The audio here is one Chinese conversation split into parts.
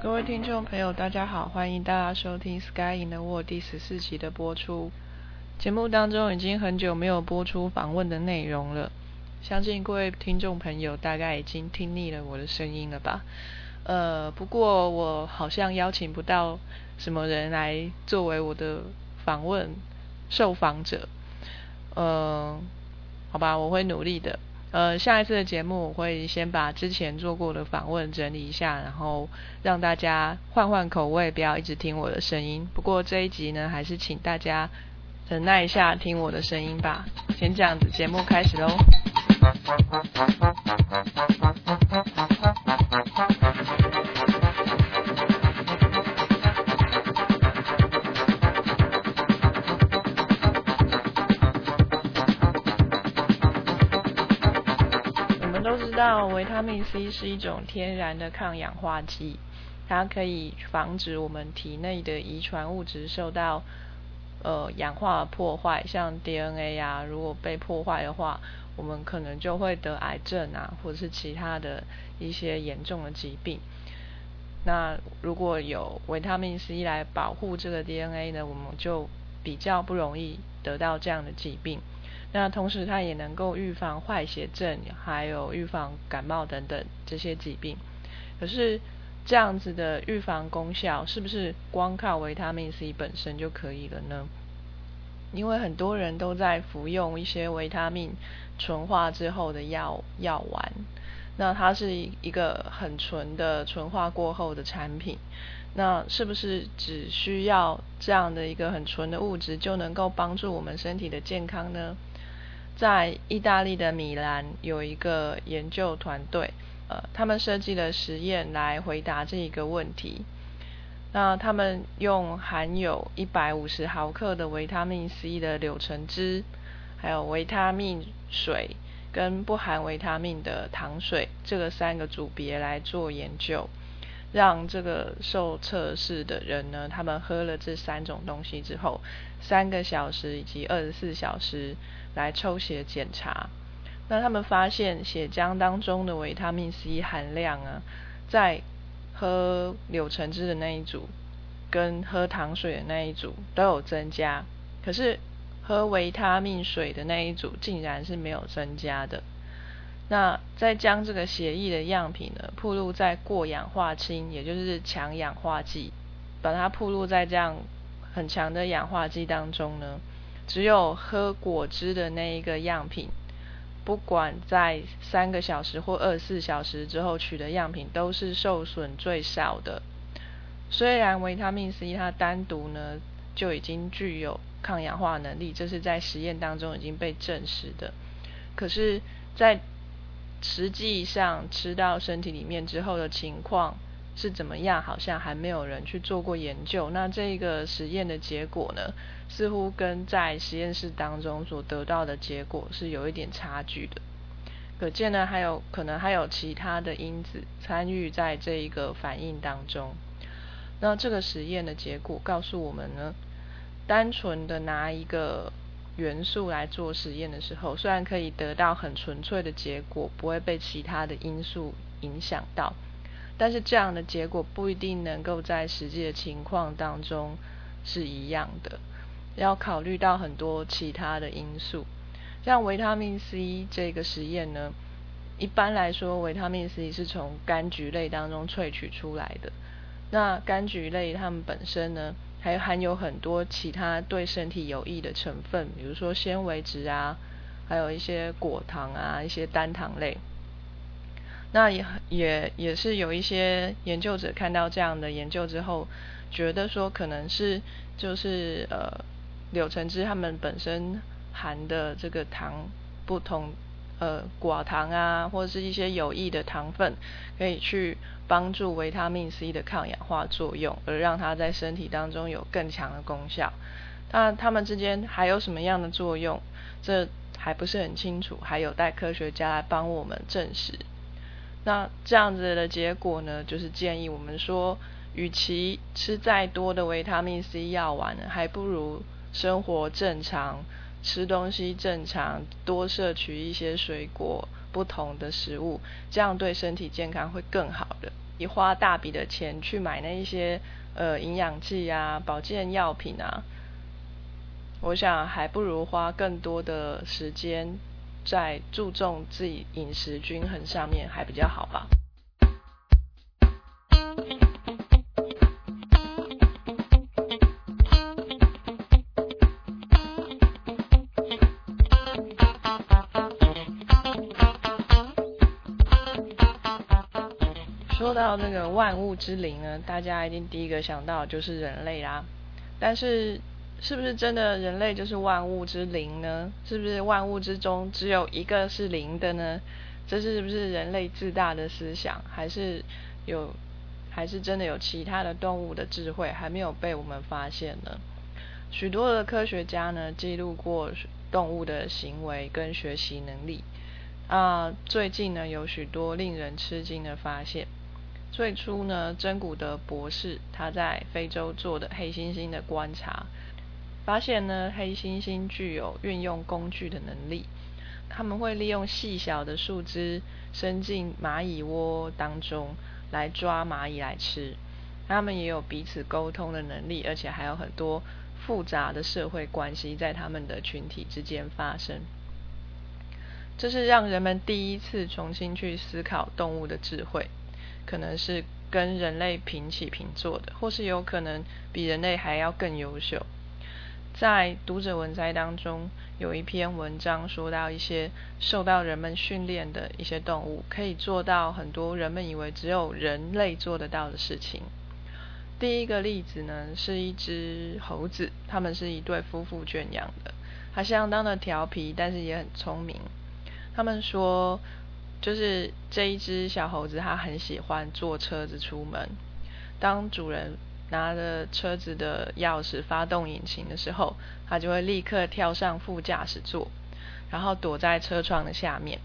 各位听众朋友，大家好，欢迎大家收听《Sky in the World》第十四集的播出。节目当中已经很久没有播出访问的内容了，相信各位听众朋友大概已经听腻了我的声音了吧？呃，不过我好像邀请不到什么人来作为我的访问受访者。呃，好吧，我会努力的。呃，下一次的节目我会先把之前做过的访问整理一下，然后让大家换换口味，不要一直听我的声音。不过这一集呢，还是请大家忍耐一下听我的声音吧。先这样子，节目开始喽。我们都知道维他命 C 是一种天然的抗氧化剂，它可以防止我们体内的遗传物质受到呃氧化破坏，像 DNA 啊，如果被破坏的话，我们可能就会得癌症啊，或者是其他的一些严重的疾病。那如果有维他命 C 来保护这个 DNA 呢，我们就比较不容易得到这样的疾病。那同时，它也能够预防坏血症，还有预防感冒等等这些疾病。可是，这样子的预防功效，是不是光靠维他命 C 本身就可以了呢？因为很多人都在服用一些维他命纯化之后的药药丸，那它是一个很纯的纯化过后的产品。那是不是只需要这样的一个很纯的物质，就能够帮助我们身体的健康呢？在意大利的米兰有一个研究团队，他们设计了实验来回答这一个问题。那他们用含有一百五十毫克的维他命 C 的柳橙汁，还有维他命水跟不含维他命的糖水这个三个组别来做研究，让这个受测试的人呢，他们喝了这三种东西之后，三个小时以及二十四小时。来抽血检查，那他们发现血浆当中的维他命 C 含量啊，在喝柳橙汁的那一组跟喝糖水的那一组都有增加，可是喝维他命水的那一组竟然是没有增加的。那再将这个血液的样品呢，铺露在过氧化氢，也就是强氧化剂，把它铺露在这样很强的氧化剂当中呢？只有喝果汁的那一个样品，不管在三个小时或二十四小时之后取的样品，都是受损最少的。虽然维他命 C 它单独呢就已经具有抗氧化能力，这是在实验当中已经被证实的。可是，在实际上吃到身体里面之后的情况是怎么样，好像还没有人去做过研究。那这个实验的结果呢？似乎跟在实验室当中所得到的结果是有一点差距的，可见呢，还有可能还有其他的因子参与在这一个反应当中。那这个实验的结果告诉我们呢，单纯的拿一个元素来做实验的时候，虽然可以得到很纯粹的结果，不会被其他的因素影响到，但是这样的结果不一定能够在实际的情况当中是一样的。要考虑到很多其他的因素，像维他命 C 这个实验呢，一般来说维他命 C 是从柑橘类当中萃取出来的。那柑橘类它们本身呢，还含有很多其他对身体有益的成分，比如说纤维质啊，还有一些果糖啊，一些单糖类。那也也也是有一些研究者看到这样的研究之后，觉得说可能是就是呃。柳橙汁它们本身含的这个糖不同，呃，寡糖啊，或者是一些有益的糖分，可以去帮助维他命 C 的抗氧化作用，而让它在身体当中有更强的功效。那它们之间还有什么样的作用？这还不是很清楚，还有待科学家来帮我们证实。那这样子的结果呢，就是建议我们说，与其吃再多的维他命 C 药丸，还不如生活正常，吃东西正常，多摄取一些水果、不同的食物，这样对身体健康会更好的。你花大笔的钱去买那一些呃营养剂啊、保健药品啊，我想还不如花更多的时间。在注重自己饮食均衡上面还比较好吧。说到那个万物之灵呢，大家一定第一个想到就是人类啦，但是。是不是真的人类就是万物之灵呢？是不是万物之中只有一个是灵的呢？这是不是人类自大的思想？还是有，还是真的有其他的动物的智慧还没有被我们发现呢？许多的科学家呢记录过动物的行为跟学习能力啊，最近呢有许多令人吃惊的发现。最初呢，真古德博士他在非洲做的黑猩猩的观察。发现呢，黑猩猩具有运用工具的能力。他们会利用细小的树枝伸进蚂蚁窝当中来抓蚂蚁来吃。他们也有彼此沟通的能力，而且还有很多复杂的社会关系在他们的群体之间发生。这是让人们第一次重新去思考动物的智慧，可能是跟人类平起平坐的，或是有可能比人类还要更优秀。在读者文摘当中，有一篇文章说到一些受到人们训练的一些动物，可以做到很多人们以为只有人类做得到的事情。第一个例子呢，是一只猴子，他们是一对夫妇圈养的，它相当的调皮，但是也很聪明。他们说，就是这一只小猴子，它很喜欢坐车子出门，当主人。拿着车子的钥匙发动引擎的时候，他就会立刻跳上副驾驶座，然后躲在车窗的下面。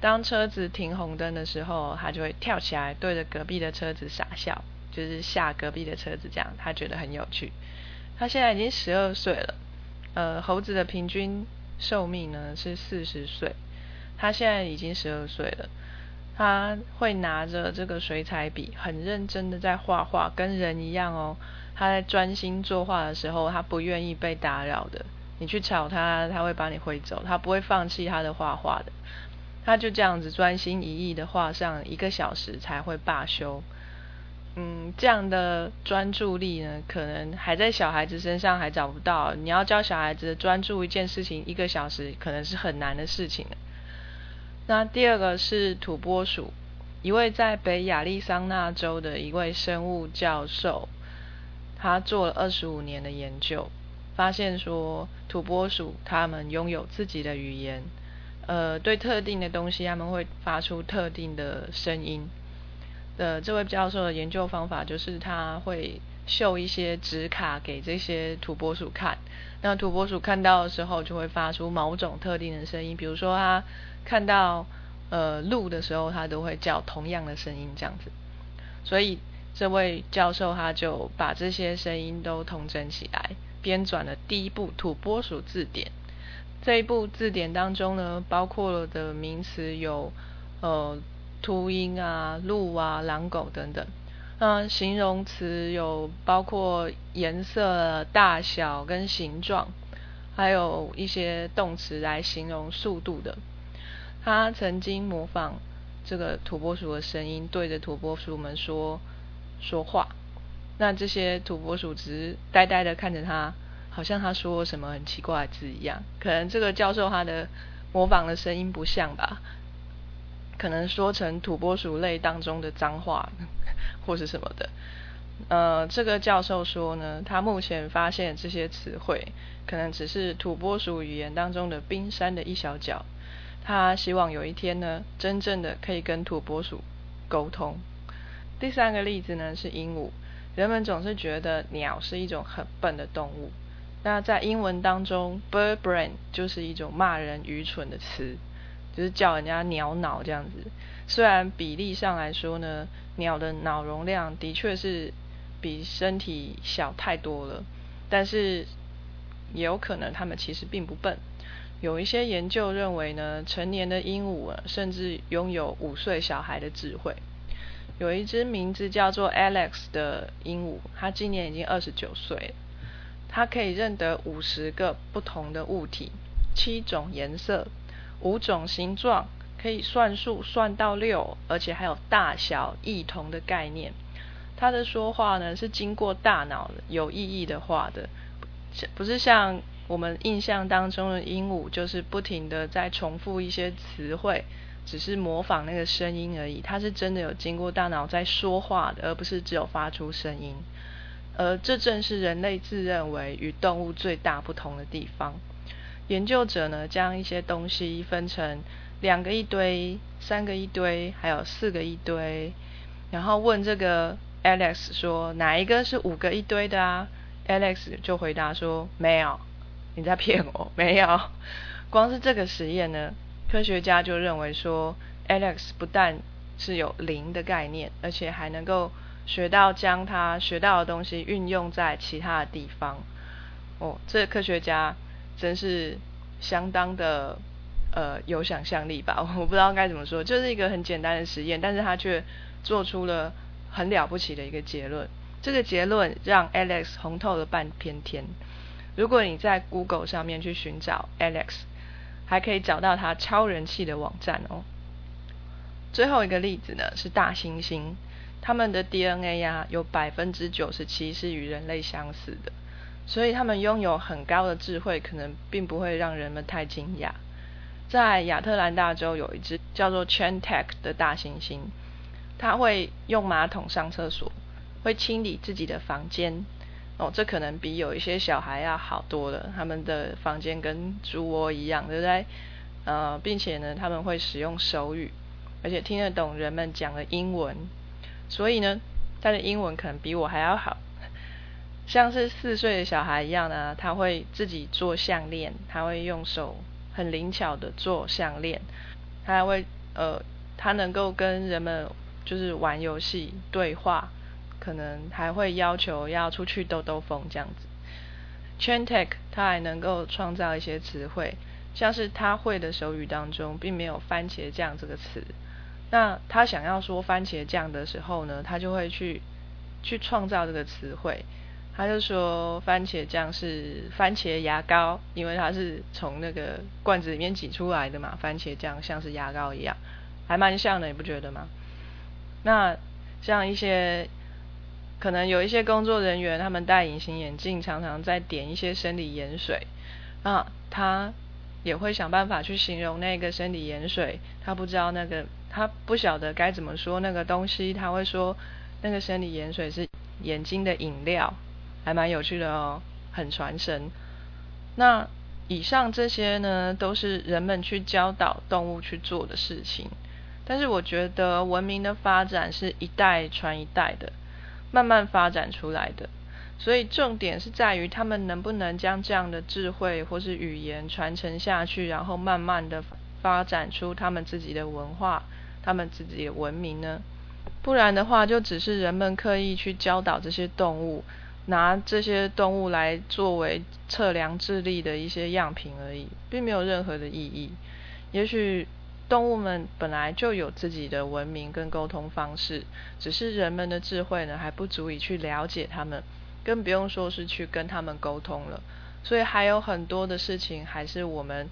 当车子停红灯的时候，他就会跳起来对着隔壁的车子傻笑，就是吓隔壁的车子，这样他觉得很有趣。他现在已经十二岁了，呃，猴子的平均寿命呢是四十岁，他现在已经十二岁了。他会拿着这个水彩笔，很认真的在画画，跟人一样哦。他在专心作画的时候，他不愿意被打扰的。你去吵他，他会把你挥走，他不会放弃他的画画的。他就这样子专心一意的画上一个小时才会罢休。嗯，这样的专注力呢，可能还在小孩子身上还找不到。你要教小孩子专注一件事情一个小时，可能是很难的事情那第二个是土拨鼠，一位在北亚利桑那州的一位生物教授，他做了二十五年的研究，发现说土拨鼠它们拥有自己的语言，呃，对特定的东西他们会发出特定的声音。的这位教授的研究方法就是他会秀一些纸卡给这些土拨鼠看，那土拨鼠看到的时候就会发出某种特定的声音，比如说他。看到呃鹿的时候，他都会叫同样的声音这样子，所以这位教授他就把这些声音都统整起来，编纂了第一部土拨鼠字典。这一部字典当中呢，包括了的名词有呃秃鹰啊、鹿啊、狼狗等等。那形容词有包括颜色、大小跟形状，还有一些动词来形容速度的。他曾经模仿这个土拨鼠的声音，对着土拨鼠们说说话。那这些土拨鼠只是呆呆的看着他，好像他说什么很奇怪的字一样。可能这个教授他的模仿的声音不像吧？可能说成土拨鼠类当中的脏话，或是什么的。呃，这个教授说呢，他目前发现这些词汇可能只是土拨鼠语言当中的冰山的一小角。他希望有一天呢，真正的可以跟土拨鼠沟通。第三个例子呢是鹦鹉，人们总是觉得鸟是一种很笨的动物。那在英文当中，bird brain 就是一种骂人愚蠢的词。就是叫人家鸟脑这样子。虽然比例上来说呢，鸟的脑容量的确是比身体小太多了，但是也有可能它们其实并不笨。有一些研究认为呢，成年的鹦鹉甚至拥有五岁小孩的智慧。有一只名字叫做 Alex 的鹦鹉，它今年已经二十九岁了。它可以认得五十个不同的物体，七种颜色，五种形状，可以算数算到六，而且还有大小异同的概念。它的说话呢是经过大脑有意义的话的，不是像。我们印象当中的鹦鹉就是不停的在重复一些词汇，只是模仿那个声音而已。它是真的有经过大脑在说话的，而不是只有发出声音。而这正是人类自认为与动物最大不同的地方。研究者呢，将一些东西分成两个一堆、三个一堆，还有四个一堆，然后问这个 Alex 说哪一个是五个一堆的啊？Alex 就回答说没有。你在骗我？没有，光是这个实验呢，科学家就认为说，Alex 不但是有零的概念，而且还能够学到将他学到的东西运用在其他的地方。哦，这科学家真是相当的呃有想象力吧？我不知道该怎么说，就是一个很简单的实验，但是他却做出了很了不起的一个结论。这个结论让 Alex 红透了半片天。如果你在 Google 上面去寻找 Alex，还可以找到他超人气的网站哦。最后一个例子呢是大猩猩，他们的 DNA 呀有百分之九十七是与人类相似的，所以他们拥有很高的智慧，可能并不会让人们太惊讶。在亚特兰大州有一只叫做 Chantec 的大猩猩，它会用马桶上厕所，会清理自己的房间。哦，这可能比有一些小孩要好多了。他们的房间跟猪窝一样，对不对？呃，并且呢，他们会使用手语，而且听得懂人们讲的英文。所以呢，他的英文可能比我还要好。像是四岁的小孩一样呢，他会自己做项链，他会用手很灵巧的做项链。他还会呃，他能够跟人们就是玩游戏对话。可能还会要求要出去兜兜风这样子。Chantec 他还能够创造一些词汇，像是他会的手语当中并没有番茄酱这个词。那他想要说番茄酱的时候呢，他就会去去创造这个词汇。他就说番茄酱是番茄牙膏，因为它是从那个罐子里面挤出来的嘛。番茄酱像是牙膏一样，还蛮像的，你不觉得吗？那像一些。可能有一些工作人员，他们戴隐形眼镜，常常在点一些生理盐水啊，他也会想办法去形容那个生理盐水。他不知道那个，他不晓得该怎么说那个东西，他会说那个生理盐水是眼睛的饮料，还蛮有趣的哦，很传神。那以上这些呢，都是人们去教导动物去做的事情，但是我觉得文明的发展是一代传一代的。慢慢发展出来的，所以重点是在于他们能不能将这样的智慧或是语言传承下去，然后慢慢的发展出他们自己的文化、他们自己的文明呢？不然的话，就只是人们刻意去教导这些动物，拿这些动物来作为测量智力的一些样品而已，并没有任何的意义。也许。动物们本来就有自己的文明跟沟通方式，只是人们的智慧呢还不足以去了解他们，更不用说是去跟他们沟通了。所以还有很多的事情还是我们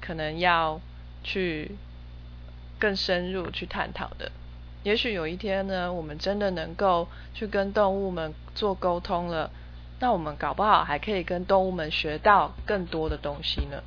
可能要去更深入去探讨的。也许有一天呢，我们真的能够去跟动物们做沟通了，那我们搞不好还可以跟动物们学到更多的东西呢。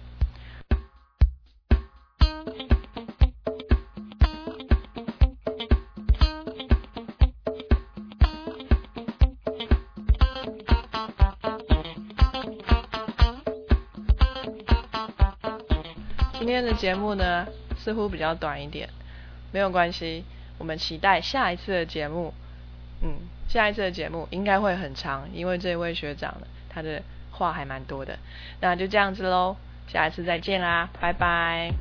今天的节目呢，似乎比较短一点，没有关系，我们期待下一次的节目。嗯，下一次的节目应该会很长，因为这位学长他的话还蛮多的。那就这样子喽，下一次再见啦，拜拜。